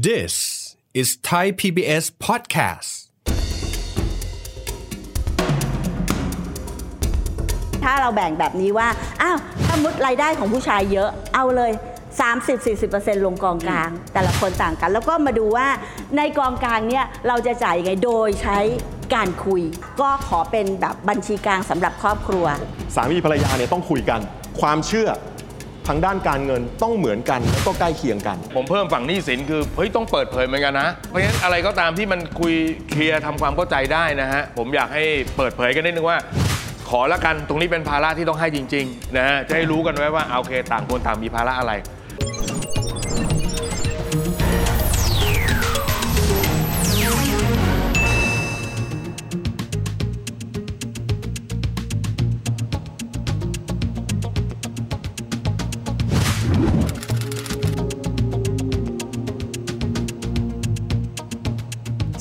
This is Thai PBS podcast ถ้าเราแบ่งแบบนี้ว่า อ้าวถ้ามุดรายได้ของผู้ชายเยอะ เอาเลย 30-40%ลงกองกลาง แต่ละคนต่างกัน แล้วก็มาดูว่าในกองกลางเนี่ยเราจะจ่ายยังไง โดยใช้การคุย ก็ขอเป็นแบบบัญชีกลางสำหรับครอบครัว สามีภรรยาเนี่ยต้องคุยกัน ความเชื่อ ทางด้านการเงินต้องเหมือนกันแล้วก็ใกล้เคียงกัน ผมเพิ่มฝั่งหนี้สินคือเฮ้ยต้องเปิดเผยเหมือนกันนะ เพราะฉะนั้นอะไรก็ตามที่มันคุยเคลียร์ทำความเข้าใจได้นะฮะผมอยากให้เปิดเผยกันนิดนึงว่า ขอละกันตรงนี้เป็นภาระที่ต้องให้จริงๆนะฮะจะให้รู้กันไว้ว่าโอเค ต่างคนต่างมีภาระอะไร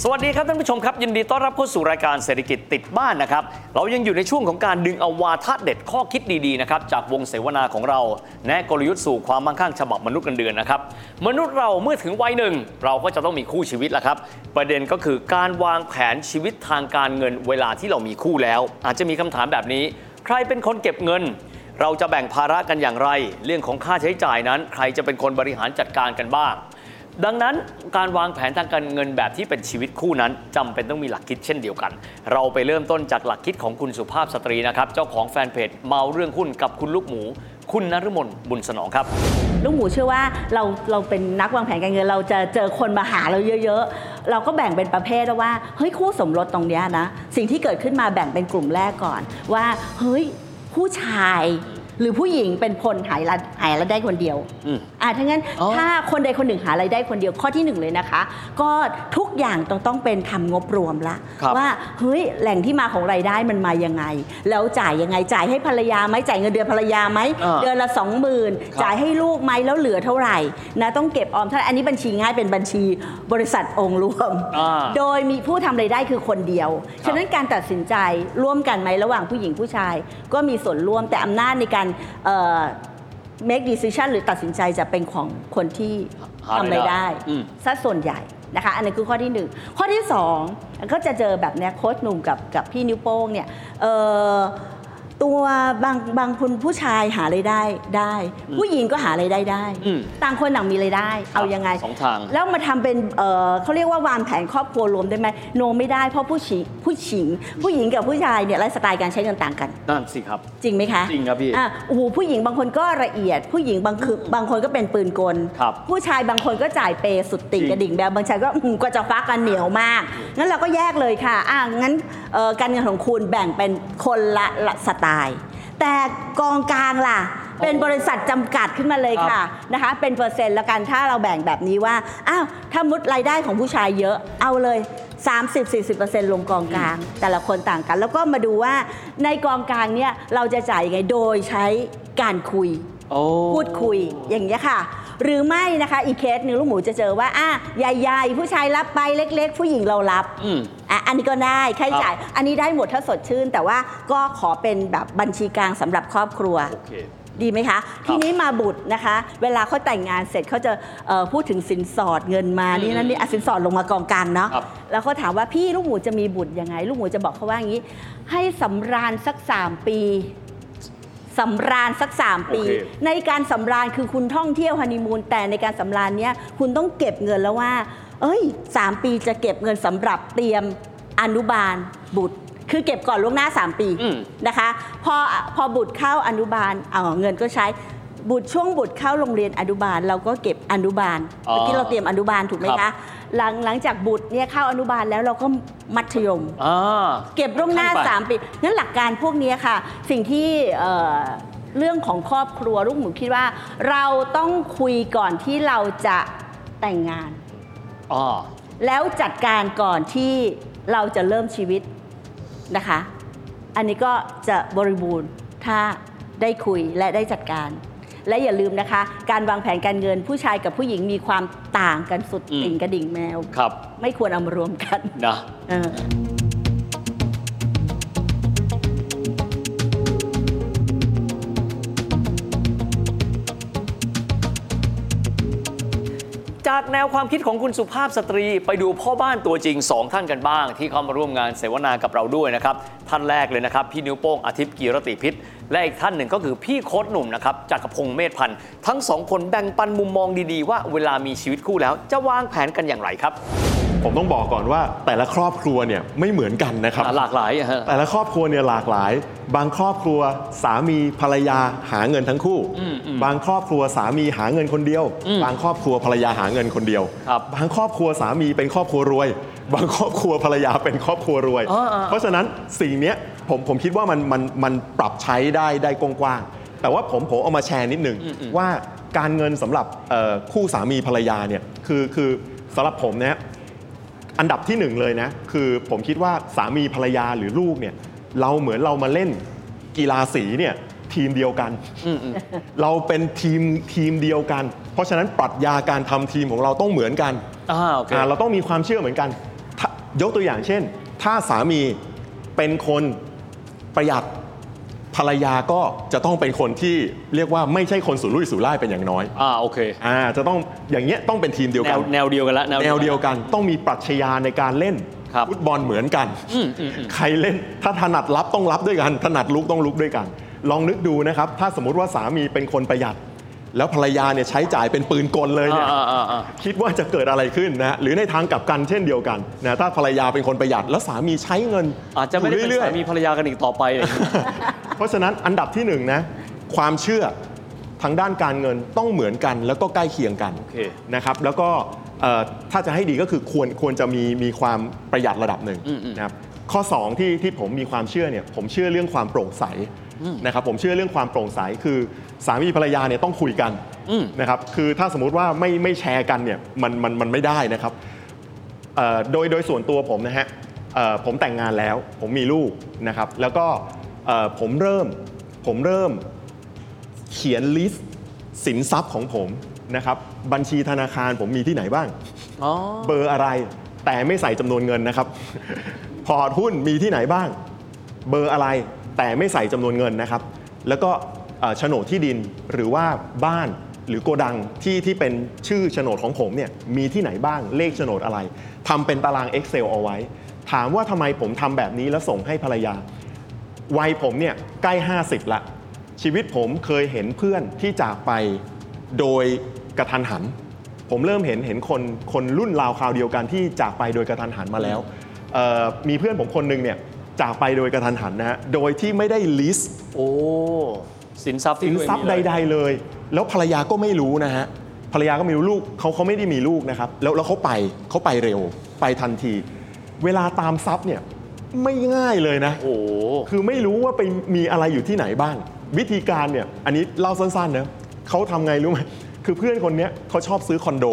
สวัสดีครับท่านผู้ชมครับ ยินดีต้อนรับเข้าสู่รายการเศรษฐกิจติดบ้านนะครับ เรายังอยู่ในช่วงของการดึงเอาวาทะเด็ดข้อคิดดีๆนะครับจากวงเสวนาของเราแนะกลยุทธ์สู่ความมั่งคั่งฉบับมนุษย์เงินเดือนนะครับมนุษย์เราเมื่อถึงวัยหนึ่ง เราก็จะต้องมีคู่ชีวิตแล้วครับ ประเด็นก็คือการวางแผนชีวิตทางการเงินเวลาที่เรามีคู่แล้ว อาจจะมีคำถามแบบนี้ ใครเป็นคนเก็บเงิน เราจะแบ่งภาระกันอย่างไร เรื่องของค่าใช้จ่ายนั้น ใครจะเป็นคนบริหารจัดการกันบ้าง ดังนั้นการวางแผนทางการเงินแบบที่เป็นชีวิตคู่นั้นจำเป็นต้องมีหลักคิดเช่นเดียวกัน เราไปเริ่มต้นจากหลักคิดของคุณสุภาพสตรีนะครับเจ้าของแฟนเพจเมาเรื่องหุ้นกับคุณลูกหมู คุณนฤมลบุญสนองครับ ลูกหมูเชื่อว่าเราเราเป็นนักวางแผนการเงินเราจะเจอคนมาหาเราเยอะ ๆ เราก็แบ่งเป็นประเภทแล้วว่าเฮ้ยคู่สมรสตรงเนี้ยนะสิ่งที่เกิดขึ้นมาแบ่งเป็นกลุ่มแรกก่อน ว่าเฮ้ยผู้ชาย หรือผู้หญิงเป็นคนหายรายหายรายได้คนเดียวอืมอ่าถ้างั้นอ๋อถ้าคนใดคนหนึ่งหารายได้คนเดียวข้อที่หนึ่งเลยนะคะ ก็ทุกอย่างต้องต้องเป็นทำงบรวมละครับว่าเฮ้ยแหล่งที่มาของรายได้มันมายังไง แล้วจ่ายยังไงจ่ายให้ภรรยาไหมจ่ายเงินเดือนภรรยาไหมอ่าเดือนละสองหมื่นครับจ่ายให้ลูกไหมแล้วเหลือเท่าไหร่นะต้องเก็บออมเท่าไหร่อันนี้บัญชีง่ายเป็นบัญชีบริษัทองค์รวมอ่าโดยมีผู้ทำรายได้คือคนเดียว ฉะนั้นการตัดสินใจร่วมกันไหมระหว่างผู้หญิงผู้ชาย ก็มีส่วนร่วมแต่อำนาจในการเอ่อ make decision หรือตัดสินใจจะเป็นของคนที่หารายทำรายได้ได้อืมซะส่วนใหญ่นะคะอันนี้คือข้อที่หนึ่งข้อที่สองก็จะเจอแบบเนี้ยโค้ชหนุ่มกับกับพี่นิ้วโป้งเนี่ยเอ่อ ตัวบางบางคนผู้ชายหารายได้ได้ ผู้หญิงก็หารายได้ได้ อืม ต่างคนต่างมีรายได้ เอายังไง สองทาง แล้วมาทำเป็นเอ่อเขาเรียกว่าวางแผนครอบครัวรวมได้ไหมno ไม่ได้เพราะผู้หญิงผู้หญิงผู้หญิงกับผู้ชายเนี่ยไลฟ์สไตล์การใช้เงินต่างกัน นั่นสิครับ จริงไหมคะจริงครับพี่อะโอ้โหผู้หญิงบางคนก็ละเอียด ผู้หญิงบางคือบางคนก็เป็นปืนกล ครับผู้ชายบางคนก็จ่ายเปย์สุดติ่งจริงกระดิ่งแบบบางชายก็อืมก็จะฟักกันเหนียวมากงั้นเราก็แยกเลยค่ะอะงั้นเอ่อ การเงินของคุณแบ่งเป็นคนละละสไตล์แต่กองกลางล่ะ เป็นบริษัทจำกัดขึ้นมาเลยค่ะนะคะ เป็นเปอร์เซ็นต์แล้วกันถ้าเราแบ่งแบบนี้ว่าอ้าวถ้ามุดรายได้ของผู้ชายเยอะเอาเลย 30-40%ลงกองกลาง แต่ละคนต่างกัน แล้วก็มาดูว่าในกองกลางเนี่ยเราจะจ่ายยังไงโดยใช้การคุยโอ้พูดคุยอย่างนี้ยค่ะ หรือไม่นะคะอีกเคสหนึ่งลูกหมูจะเจอว่าอะใหญ่ๆ ผู้ชายรับไปเล็ก ๆ ผู้หญิงเรารับอืม อะอันนี้ก็ได้ค่าใช้จ่าย อันนี้ได้หมดถ้าสดชื่น แต่ว่าก็ขอเป็นแบบบัญชีกลางสำหรับครอบครัว โอเค ดีไหมคะ ทีนี้มาบุตรนะคะ เวลาเขาแต่งงานเสร็จเขาจะเอ่อพูดถึงสินสอดเงินมานี่นั่นนี่อะสินสอดลงมากองกลางเนาะครับ แล้วเขาถามว่าพี่ลูกหมูจะมีบุตรยังไง ลูกหมูจะบอกเขาว่าอย่างนี้ ให้สำราญสักสามปี สำราญสักสามปี โอเค ในการสำราญคือคุณท่องเที่ยวฮันนีมูนแต่ในการสำราญเนี้ยคุณต้องเก็บเงินแล้วว่า เอ้ยสามปีจะเก็บเงินสำหรับเตรียมอนุบาลบุตร คือเก็บก่อนล่วงหน้า 3 ปีอืม นะคะ พอพอบุตรเข้าอนุบาลเอาเงินก็ใช้บุตรช่วงบุตรเข้าโรงเรียนอนุบาล เราก็เก็บอนุบาลอ๋อเมื่อกี้เราเตรียมอนุบาลถูกไหมครัคะบ หลังหลังจากบุตรเนี่ยเข้าอนุบาลแล้วเราก็มัธยม อ่า เก็บล่วงหน้าขั้นไป 3 ปีงั้นหลักการพวกนี้ค่ะ สิ่งที่เอ่อเรื่องของครอบครัวลูกหมูคิดว่า เราต้องคุยก่อนที่เราจะแต่งงานอ่าแล้วจัดการก่อนที่เราจะเริ่มชีวิตนะคะ อันนี้ก็จะบริบูรณ์ถ้าได้คุยและได้จัดการ และอย่าลืมนะคะ การวางแผนการเงินผู้ชายกับผู้หญิงมีความต่างกันสุดอืมติ่งกระดิ่งแมว ครับ ไม่ควรเอามารวมกันนะ จากแนวความคิดของคุณสุภาพสตรี ไปดูพ่อบ้านตัวจริง 2 ท่านกันบ้าง ที่เข้ามาร่วมงานเสวนากับเราด้วยนะครับ ท่านแรกเลยนะครับ พี่นิ้วโป้งอาทิตย์กีรติพิษ และอีกท่านหนึ่งก็คือพี่โค้ดหนุ่มนะครับจักรพงศ์เมธพันธ์ทั้งสองคนแบ่งปันมุมมองดีๆ ว่าเวลามีชีวิตคู่แล้วจะวางแผนกันอย่างไรครับ ผมต้องบอกก่อนว่าแต่ละครอบครัวเนี่ยไม่เหมือนกันนะครับอะหลากหลายอะฮะแต่ละครอบครัวเนี่ยหลากหลาย บางครอบครัวสามีภรรยาหาเงินทั้งคู่ บางครอบครัวสามีหาเงินคนเดียว บางครอบครัวภรรยาหาเงินคนเดียวครับบางครอบครัวสามีเป็นครอบครัวรวย บางครอบครัวภรรยาเป็นครอบครัวรวยอ๋ออ๋อเพราะฉะนั้นสิ่งเนี้ยผมผมคิดว่ามันมันมันปรับใช้ได้ได้กว้างๆแต่ว่าผมผมเอามาแชร์นิดหนึ่งว่าการเงินสำหรับเอ่อคู่สามีภรรยาเนี่ยคือคือสำหรับผมเนี่ย อันดับที่หนึ่งเลยนะ คือผมคิดว่าสามีภรรยาหรือลูกเนี่ย เราเหมือนเรามาเล่นกีฬาสีเนี่ยทีมเดียวกัน เราเป็นทีมทีมเดียวกัน เพราะฉะนั้นปรัชญาการทำทีมของเราต้องเหมือนกันอ่าโอเคอ่าเราต้องมีความเชื่อเหมือนกันถ้ายกตัวอย่างเช่น ถ้าสามีเป็นคนประหยัด ภรรยาก็จะต้องเป็นคนที่เรียกว่าไม่ใช่คนสุรุ่ยสุร่ายเป็นอย่างน้อยอ่าโอเคอ่าจะต้องอย่างเงี้ยต้องเป็นทีมเดียวแนกัน วแนวเดียวกันละแนวเดียวกันต้องมีปรัชญาในการเล่นครับฟุตบอลเหมือนกัน ใครเล่นถ้าถนัดรับต้องรับด้วยกัน ถนัดลุกต้องลุกด้วยกัน ลองนึกดูนะครับ ถ้าสมมติว่าสามีเป็นคนประหยัด แล้วภรรยาเนี่ยใช้จ่ายเป็นปืนกลเลยเนี่ย อ่าอ่าอ่า คิดว่าจะเกิดอะไรขึ้นนะหรือในทางกลับกันเช่นเดียวกันนะถ้าภรรยาเป็นคนประหยัดแล้วสามีใช้เงินอาจจะไม่ได้อยู่เป็นเรื่อยสาๆ มีภรรยากันอีกต่อไปเลยเพ ราะฉะนั้นอันดับที่หนึ่งนะความเชื่อทางด้านการเงินต้องเหมือนกัน แล้วก็ใกล้เคียงกันโอเคนะครับแล้วก็เอ่อถ้าจะให้ดีก็คือควรควรจะมีมีความประหยัดระดับหนึ่งนะครับข้อ 2 ที่ที่ผมมีความเชื่อเนี่ยผมเชื่อเรื่องความโปร่งใสนะครับผมเชื่อเรื่องความโปร่งใสคือสามีภรรยาเนี่ยต้องคุยกันนะครับคือถ้าสมมุติว่าไม่ไม่แชร์กันเนี่ยมันมันมันไม่ได้นะครับเอ่อโดยโดยส่วนตัวผมนะฮะเอ่อผมแต่งงานแล้วผมมีลูกนะครับแล้วก็เอ่อ ผมเริ่มผมเริ่มเขียน list สินทรัพย์ของผมนะครับบัญชีธนาคารผมมีที่ไหนบ้างอ๋อเบอร์อะไรแต่ไม่ใส่จำนวนเงินนะครับ พอร์ตหุ้นมีที่ไหนบ้าง เบอร์อะไรแต่ไม่ใส่จำนวนเงินนะครับ แล้วก็เอ่อโฉนดที่ดินหรือว่าบ้านหรือโกดังที่ที่เป็นชื่อโฉนดของผมเนี่ยมีที่ไหนบ้างเลขโฉนดอะไรทำเป็นตาราง Excel เอาไว้ ถามว่าทำไมผมทำแบบนี้แล้วส่งให้ภรรยา วัยผมเนี่ยใกล้ 50 ละ ชีวิตผมเคยเห็นเพื่อนที่จากไปโดยกระทันหัน ผมเริ่มเห็นเห็นคนคนรุ่นราวคราวเดียวกันที่จากไปโดยกระทันหันมาแล้วเอ่อมีเพื่อนผมคนหนึ่งเนี่ยจากไปโดยกระทันหันนะฮะ โดยที่ไม่ได้ลิสต์โอ้สินทรัพย์ที่สินทรัพย์ใด ๆเลย แล้วภรรยาก็ไม่รู้นะฮะภรรยาก็ไม่รู้ลูกเขาเขาไม่ได้มีลูกนะครับ แล้วแล้วเขาไปเขาไปเร็วไปทันที เวลาตามทรัพย์เนี่ย ไม่ง่ายเลยนะ โอ้คือไม่รู้ว่าไปมีอะไรอยู่ที่ไหนบ้าง วิธีการเนี่ย อันนี้เล่าสั้นๆนะเขาทำไงรู้ไหมคือเพื่อนคนเนี้ยเขาชอบซื้อคอนโด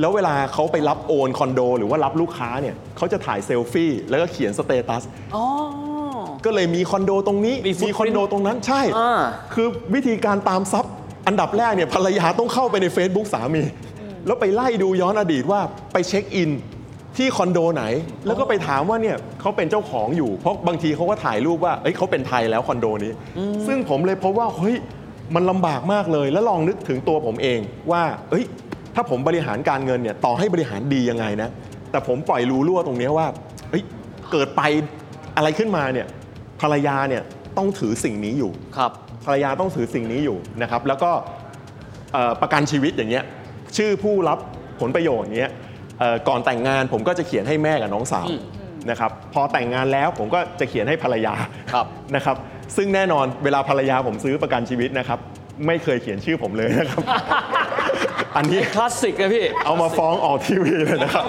แล้วเวลาเขาไปรับโอนคอนโด หรือว่ารับลูกค้าเนี่ยเขาจะถ่ายเซลฟี่แล้วก็เขียน status อ๋อก็เลยมีคอนโดตรงนี้ มี footprint มีคอนโดตรงนั้นใช่อ่าคือวิธีการตามทรัพย์อันดับแรกเนี่ยภรรยาต้องเข้าไปใน Facebook สามี แล้วไปไล่ดูย้อนอดีตว่าไปเช็คอิน ที่คอนโดไหน แล้วก็ไปถามว่าเนี่ยเขาเป็นเจ้าของอยู่ เพราะบางทีเขาก็ถ่ายรูปว่าเอ้ยเขาเป็นไทยแล้วคอนโดนี้ ซึ่งผมเลยพบว่าเฮ้ยมันลำบากมากเลย แล้วลองนึกถึงตัวผมเองว่าเอ้ย ถ้าผมบริหารการเงินเนี่ยต่อให้บริหารดียังไงนะ แต่ผมปล่อยรูรั่วตรงเนี้ยว่าเฮ้ยเกิดไปอะไรขึ้นมาเนี่ยภรรยาเนี่ยต้องถือสิ่งนี้อยู่ครับภรรยาต้องถือสิ่งนี้อยู่นะครับ แล้วก็เอ่อประกันชีวิตอย่างเงี้ยชื่อผู้รับผลประโยชน์เงี้ยเอ่อ ก่อนแต่งงานผมก็จะเขียนให้แม่กับน้องสาวนะครับพอแต่งงานแล้วผมก็จะเขียนให้ภรรยาครับนะครับ ซึ่งแน่นอนเวลาภรรยาผมซื้อประกันชีวิตนะครับ ไม่เคยเขียนชื่อผมเลยนะครับ อันนี้คลาสสิกเลยพี่ เอามาฟ้องออกทีวีเลยนะครับ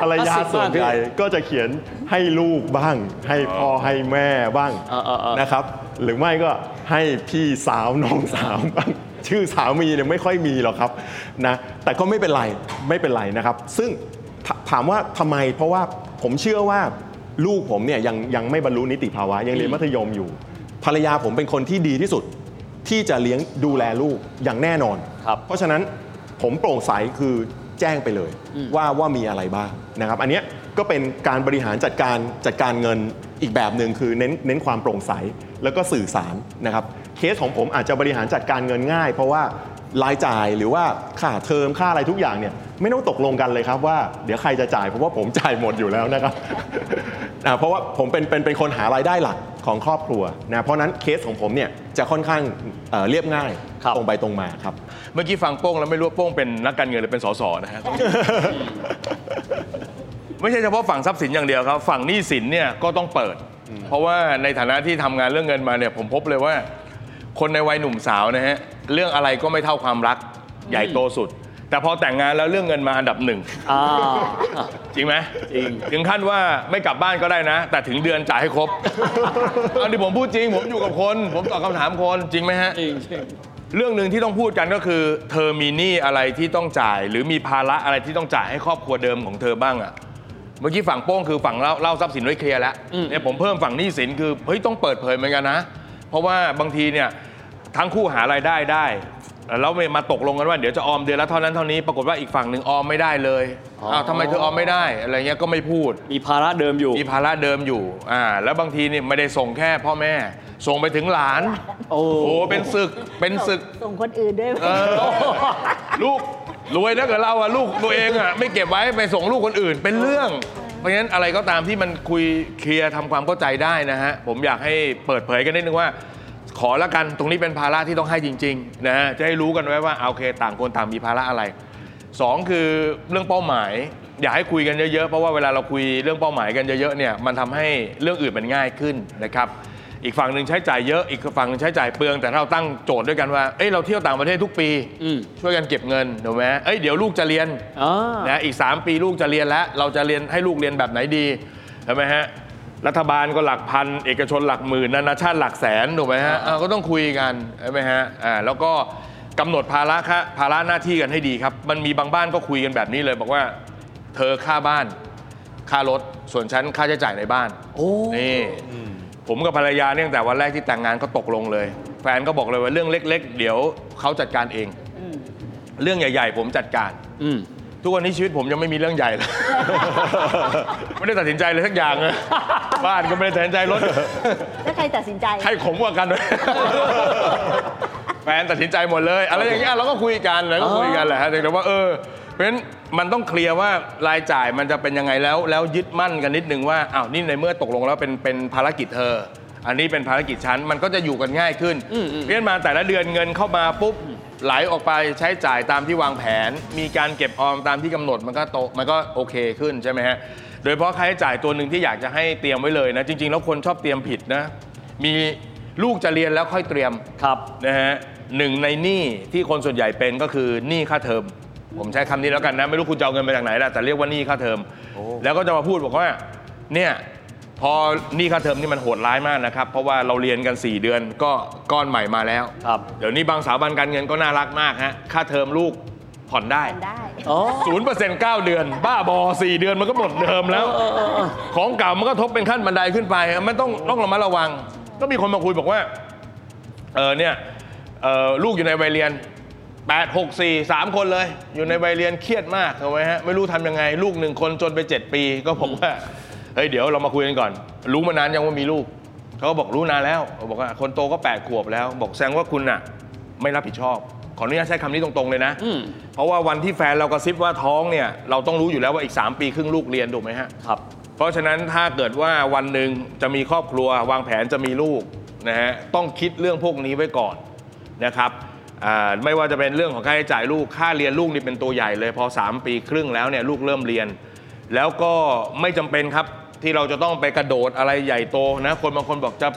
ภรรยาส่วนใหญ่ก็จะเขียนให้ลูกบ้าง ให้พ่อให้แม่บ้างเออเออเออนะครับ หรือไม่ก็ให้พี่สาวน้องสาวบ้าง ชื่อสามีเนี่ยไม่ค่อยมีหรอกครับนะแต่ก็ไม่เป็นไรไม่เป็นไรนะครับ ซึ่งถถามว่าทำไมเพราะว่าผมเชื่อว่าลูกผมเนี่ยยังยังไม่บรรลุนิติภาวะยังเรียนมัธยมอยู่ ภรรยาผมเป็นคนที่ดีที่สุดที่จะเลี้ยงดูแลลูกอย่างแน่นอนครับเพราะฉะนั้นผมโปร่งใสคือแจ้งไปเลยว่าว่ามีอะไรบ้างนะครับ อันเนี้ยก็เป็นการบริหารจัดการจัดการเงินอีกแบบหนึ่งคือเน้นเน้นความโปร่งใสแล้วก็สื่อสารนะครับ เคสของผมอาจจะบริหารจัดการเงินง่าย เพราะว่ารายจ่ายหรือว่าค่าเทอมค่าอะไรทุกอย่างเนี่ยไม่ต้องตกลงกันเลยครับว่าเดี๋ยวใครจะจ่ายเพราะว่าผมจ่ายหมดอยู่แล้วนะครับอ่าเพราะว่าผมเป็นเป็นเป็นคนหารายได้หลักของครอบครัวนะเพราะฉะนั้นเคสของผมเนี่ยจะค่อนข้างเอ่อเรียบง่ายครับตรงไปตรงมาครับ เมื่อกี้ฟังโป้งแล้วไม่รู้ว่าโป้งเป็นนักการเงินหรือเป็นสสนะฮะไม่ใช่เฉพาะฝั่งทรัพย์สินอย่างเดียวครับ ฝั่งหนี้สินเนี่ยก็ต้องเปิด เพราะว่าในฐานะที่ทำงานเรื่องเงินมาเนี่ยผมพบเลยว่า คนในวัยหนุ่มสาวนะฮะเรื่องอะไรก็ไม่เท่าความรักใหญ่โตสุด แต่พอแต่งงานแล้วเรื่องเงินมาอันดับหนึ่งอ่าจริงไหมจริงถึงขั้นว่าไม่กลับบ้านก็ได้นะ แต่ถึงเดือนจ่ายให้ครบอันนี้ผมพูดจริง ผมอยู่กับคน ผมตอบคำถามคนจริงไหมฮะจริงจริงเรื่องหนึ่งที่ต้องพูดกันก็คือ เธอมีหนี้อะไรที่ต้องจ่าย หรือมีภาระอะไรที่ต้องจ่ายให้ครอบครัวเดิมของเธอบ้างอะเมื่อกี้ฝั่งโป้งคือฝั่งเล่าเล่าทรัพย์สินไว้เคลียร์แล้วเนี่ยผมเพิ่มฝั่งหนี้สินคือเฮ้ยต้องเปิดเผยเหมือนกันนะ เพราะว่าบางทีเนี่ยทั้งคู่หารายได้ได้แล้วมาตกลงกันว่าเดี๋ยวจะออมเดือนละเท่านั้นเท่านี้ปรากฏว่าอีกฝั่งหนึ่งออมไม่ได้เลยอ้าวทำไมเธอออมไม่ได้อะไรเงี้ยก็ไม่พูด มีภาระเดิมอยู่ มีภาระเดิมอยู่อ่าแล้วบางทีเนี่ยไม่ได้ส่งแค่พ่อแม่ ส่งไปถึงหลาน โอ้โอ้เป็นศึกเป็นศึกส่งคนอื่นด้วยไหมเออลูกรวยนะเกิดเราอะลูกตัวเองอะไม่เก็บไว้ไปส่งลูกคนอื่นเป็นเรื่อง เพราะฉะนั้นอะไรก็ตามที่มันคุยเคลียร์ทำความเข้าใจได้นะฮะ ผมอยากให้เปิดเผยกันนิดนึงว่า ขอละกันตรงนี้เป็นภาระที่ต้องให้จริงๆนะฮะจะให้รู้กันไว้ว่าอ่าโอเค ต่างคนต่างมีภาระอะไรสองคือเรื่องเป้าหมาย อยากให้คุยกันเยอะๆเพราะว่าเวลาเราคุยเรื่องเป้าหมายกันเยอะๆเนี่ยมันทำให้เรื่องอื่นมันง่ายขึ้นนะครับ อีกฝั่งหนึ่งใช้จ่ายเยอะอีกฝั่งหนึ่งใช้จ่ายเปลืองแต่ถ้าเราตั้งโจทย์ด้วยกันว่าเอ้ยเราเที่ยวต่างประเทศทุกปีอืมช่วยกันเก็บเงินถูกไหมเอ้ยเดี๋ยวลูกจะเรียนอ่านะอีก 3 ปีลูกจะเรียนแล้ว เราจะเรียนให้ลูกเรียนแบบไหนดีใช่ไหมฮะรัฐบาลก็หลักพันเอกชนหลักหมื่นนานาชาติหลักแสนถูกไหมฮะอ่าก็ต้องคุยกันใช่ไหมฮะอ่าแล้วก็กำหนดภาระค่าภาระหน้าที่กันให้ดีครับ มันมีบางบ้านก็คุยกันแบบนี้เลยบอกว่า เธอค่าบ้าน ค่ารถส่วนฉันค่าใช้จ่ายในบ้านโอ้นี่ ผมกับภรรยาเนี่ยตั้งแต่วันแรกที่แต่งงานก็ตกลงเลย แฟนก็บอกเลยว่าเรื่องเล็ก ๆ เดี๋ยวเขาจัดการเอง เรื่องใหญ่ ๆ ผมจัดการอืมทุกวันนี้ชีวิตผมยังไม่มีเรื่องใหญ่เลย ไม่ได้ตัดสินใจเลยสักอย่างเลยบ้านก็ไม่ได้ตัดสินใจรถแล้วใครตัดสินใจ ใครขมกว่ากันแฟนตัดสินใจหมดเลย อะไรอย่างเงี้ยเราก็คุยกันแล้วก็คุยกันแหละฮะแต่ว่าเออเพราะฉะนั้น มันต้องเคลียร์ว่ารายจ่ายมันจะเป็นยังไงแล้ว แล้วยึดมั่นกันนิดนึงว่าอ้าวนี่ในเมื่อตกลงแล้วเป็นเป็นภารกิจเธอ อันนี้เป็นภารกิจฉันมันก็จะอยู่กันง่ายขึ้นเพราะฉะนั้นมาแต่ละเดือนเงินเข้ามาปุ๊บไหลออกไปใช้จ่ายตามที่วางแผน มีการเก็บออมตามที่กำหนดมันก็โตมันก็โอเคขึ้นใช่ไหมฮะโดยเฉพาะค่าใช้จ่ายตัวหนึ่งที่อยากจะให้เตรียมไว้เลยนะ จริง ๆ แล้วคนชอบเตรียมผิดนะ มีลูกจะเรียนแล้วค่อยเตรียมครับนะฮะหนึ่งในหนี้ที่คนส่วนใหญ่เป็นก็คือหนี้ค่าเทอม ผมใช้คำนี้แล้วกันนะ ไม่รู้คุณจะเอาเงินมาจากไหนแหละแต่เรียกว่าหนี้ค่าเทอม แล้วก็จะมาพูดบอกว่าเนี่ยพอหนี้ค่าเทอมนี่มันโหดร้ายมากนะครับ เพราะว่าเราเรียนกัน 4 เดือนก็ก้อนใหม่มาแล้ว ครับ เดี๋ยวนี้บางสถาบันการเงินก็น่ารักมากฮะค่าเทอมลูกผ่อนได้ได้ อ๋อ ศูนย์เปอร์เซ็นต์เก้าเดือน บ้าบอสี่เดือนมันก็หมดเดิมแล้ว ของเก่ามันก็ทบเป็นขั้นบันไดขึ้นไปไม่ต้องต้องระมัดระวัง ก็มีคนมาคุยบอกว่าเออเนี่ยเออลูกอยู่ในวัยเรียน 8 6 4 3 คนเลย อยู่ในวัยเรียนเครียดมากเอาไว้ฮะไม่รู้ทำยังไงลูกหนึ่งคนจนไป 7 ปี ก็บอกว่าเฮ้ยเดี๋ยวเรามาคุยกันก่อน รู้มานานยังว่ามีลูกเขาก็บอกรู้นานแล้วบอกว่าคนโตก็ 8 ขวบแล้ว บอกแสดงว่าคุณน่ะ ไม่รับผิดชอบ ขออนุญาตใช้คำนี้ตรงๆเลยนะอืมเพราะว่าวันที่แฟนเรากระซิบว่าท้องเนี่ย เราต้องรู้อยู่แล้วว่าอีก 3 ปีครึ่งลูกเรียนถูกไหมฮะครับเพราะฉะนั้นถ้าเกิดว่าวันหนึ่งจะมีครอบครัว วางแผนจะมีลูกนะฮะต้องคิดเรื่องพวกนี้ไว้ก่อนนะครับอ่า ไม่ว่าจะเป็นเรื่องของค่าใช้จ่ายลูก ค่าเรียนลูกนี่เป็นตัวใหญ่เลย พอ 3 ปีครึ่งแล้วเนี่ยลูกเริ่มเรียน แล้วก็ไม่จำเป็นครับที่เราจะต้องไปกระโดดอะไรใหญ่โตนะคนบางคนบอกจะ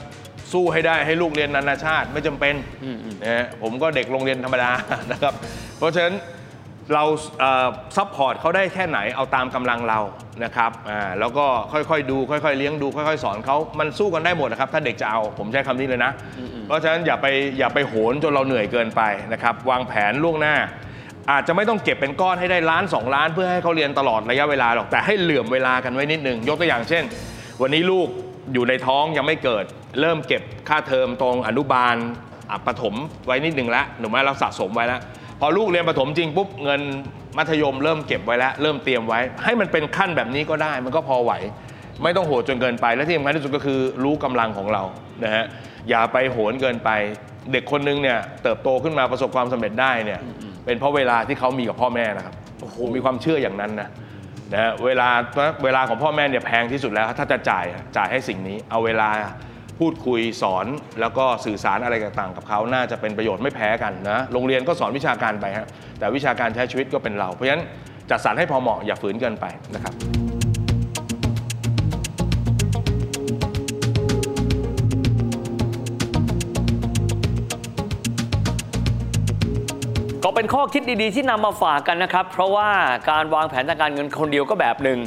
สู้ให้ได้ให้ลูกเรียนนานาชาติไม่จำเป็นนะฮะผมก็เด็กโรงเรียนธรรมดานะครับ เพราะฉะนั้น เรา support เขาได้แค่ไหนเอาตามกำลังเรานะครับอ่าแล้วก็ค่อยๆดูค่อยๆเลี้ยงดูค่อยๆ สอนเขามันสู้กันได้หมดนะครับ ถ้าเด็กจะเอาผมใช้คำนี้เลยนะ เพราะฉะนั้นอย่าไปอย่าไปโหนจนเราเหนื่อยเกินไปนะครับ วางแผนล่วงหน้า อาจจะไม่ต้องเก็บเป็นก้อนให้ได้ล้าน 2 ล้าน เพื่อให้เขาเรียนตลอดระยะเวลาหรอกแต่ให้เหลื่อมเวลากันไว้นิดนึงยกตัวอย่างเช่น วันนี้ลูกอยู่ในท้องยังไม่เกิด เริ่มเก็บค่าเทอมตรงอนุบาลอะประถมไว้นิดนึงแล้วหนูไหมเราสะสมไว้แล้ว พอลูกเรียนประถมจริงปุ๊บเงินมัธยมเริ่มเก็บไว้แล้ว เริ่มเตรียมไว้ ให้มันเป็นขั้นแบบนี้ก็ได้ มันก็พอไหว ไม่ต้องโหดจนเกินไป และที่สำคัญที่สุดก็คือรู้กำลังของเรานะฮะอย่าไปโหนเกินไป เด็กคนนึงเนี่ยเติบโตขึ้นมาประสบความสำเร็จได้เนี่ยเป็นเพราะเวลาที่เขามีกับพ่อแม่นะครับผมมีความเชื่ออย่างนั้นนะนะฮะเวลาเวลาของพ่อแม่เนี่ยแพงที่สุดแล้ว ถ้าจะจ่ายจ่ายให้สิ่งนี้ เอาเวลา พูดคุยสอนแล้วก็สื่อสารอะไรต่างๆ กับเขาน่าจะเป็นประโยชน์ไม่แพ้กันนะโรงเรียนก็สอนวิชาการไปฮะแต่วิชาการใช้ชีวิตก็เป็นเรา เพราะฉะนั้นจัดสรรให้พอเหมาะอย่าฝืนเกินไปนะครับ เป็นข้อคิดดีๆ ที่นำมาฝากกันนะครับ เพราะว่าการวางแผนทางการเงินคนเดียวก็แบบหนึ่ง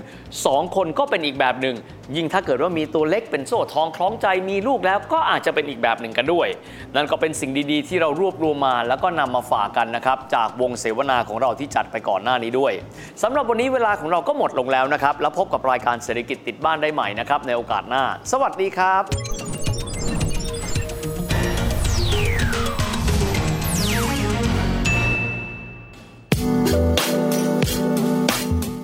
สองคนก็เป็นอีกแบบหนึ่ง ยิ่งถ้าเกิดว่ามีตัวเล็กเป็นโซ่ทองคล้องใจมีลูกแล้วก็อาจจะเป็นอีกแบบหนึ่งกันด้วย นั่นก็เป็นสิ่งดีๆ ที่เรารวบรวมมาแล้วก็นำมาฝากกันนะครับ จากวงเสวนาของเราที่จัดไปก่อนหน้านี้ด้วยสำหรับวันนี้เวลาของเราก็หมดลงแล้วนะครับแล้วพบกับรายการเศรษฐกิจติดบ้านได้ใหม่นะครับในโอกาสหน้า สวัสดีครับ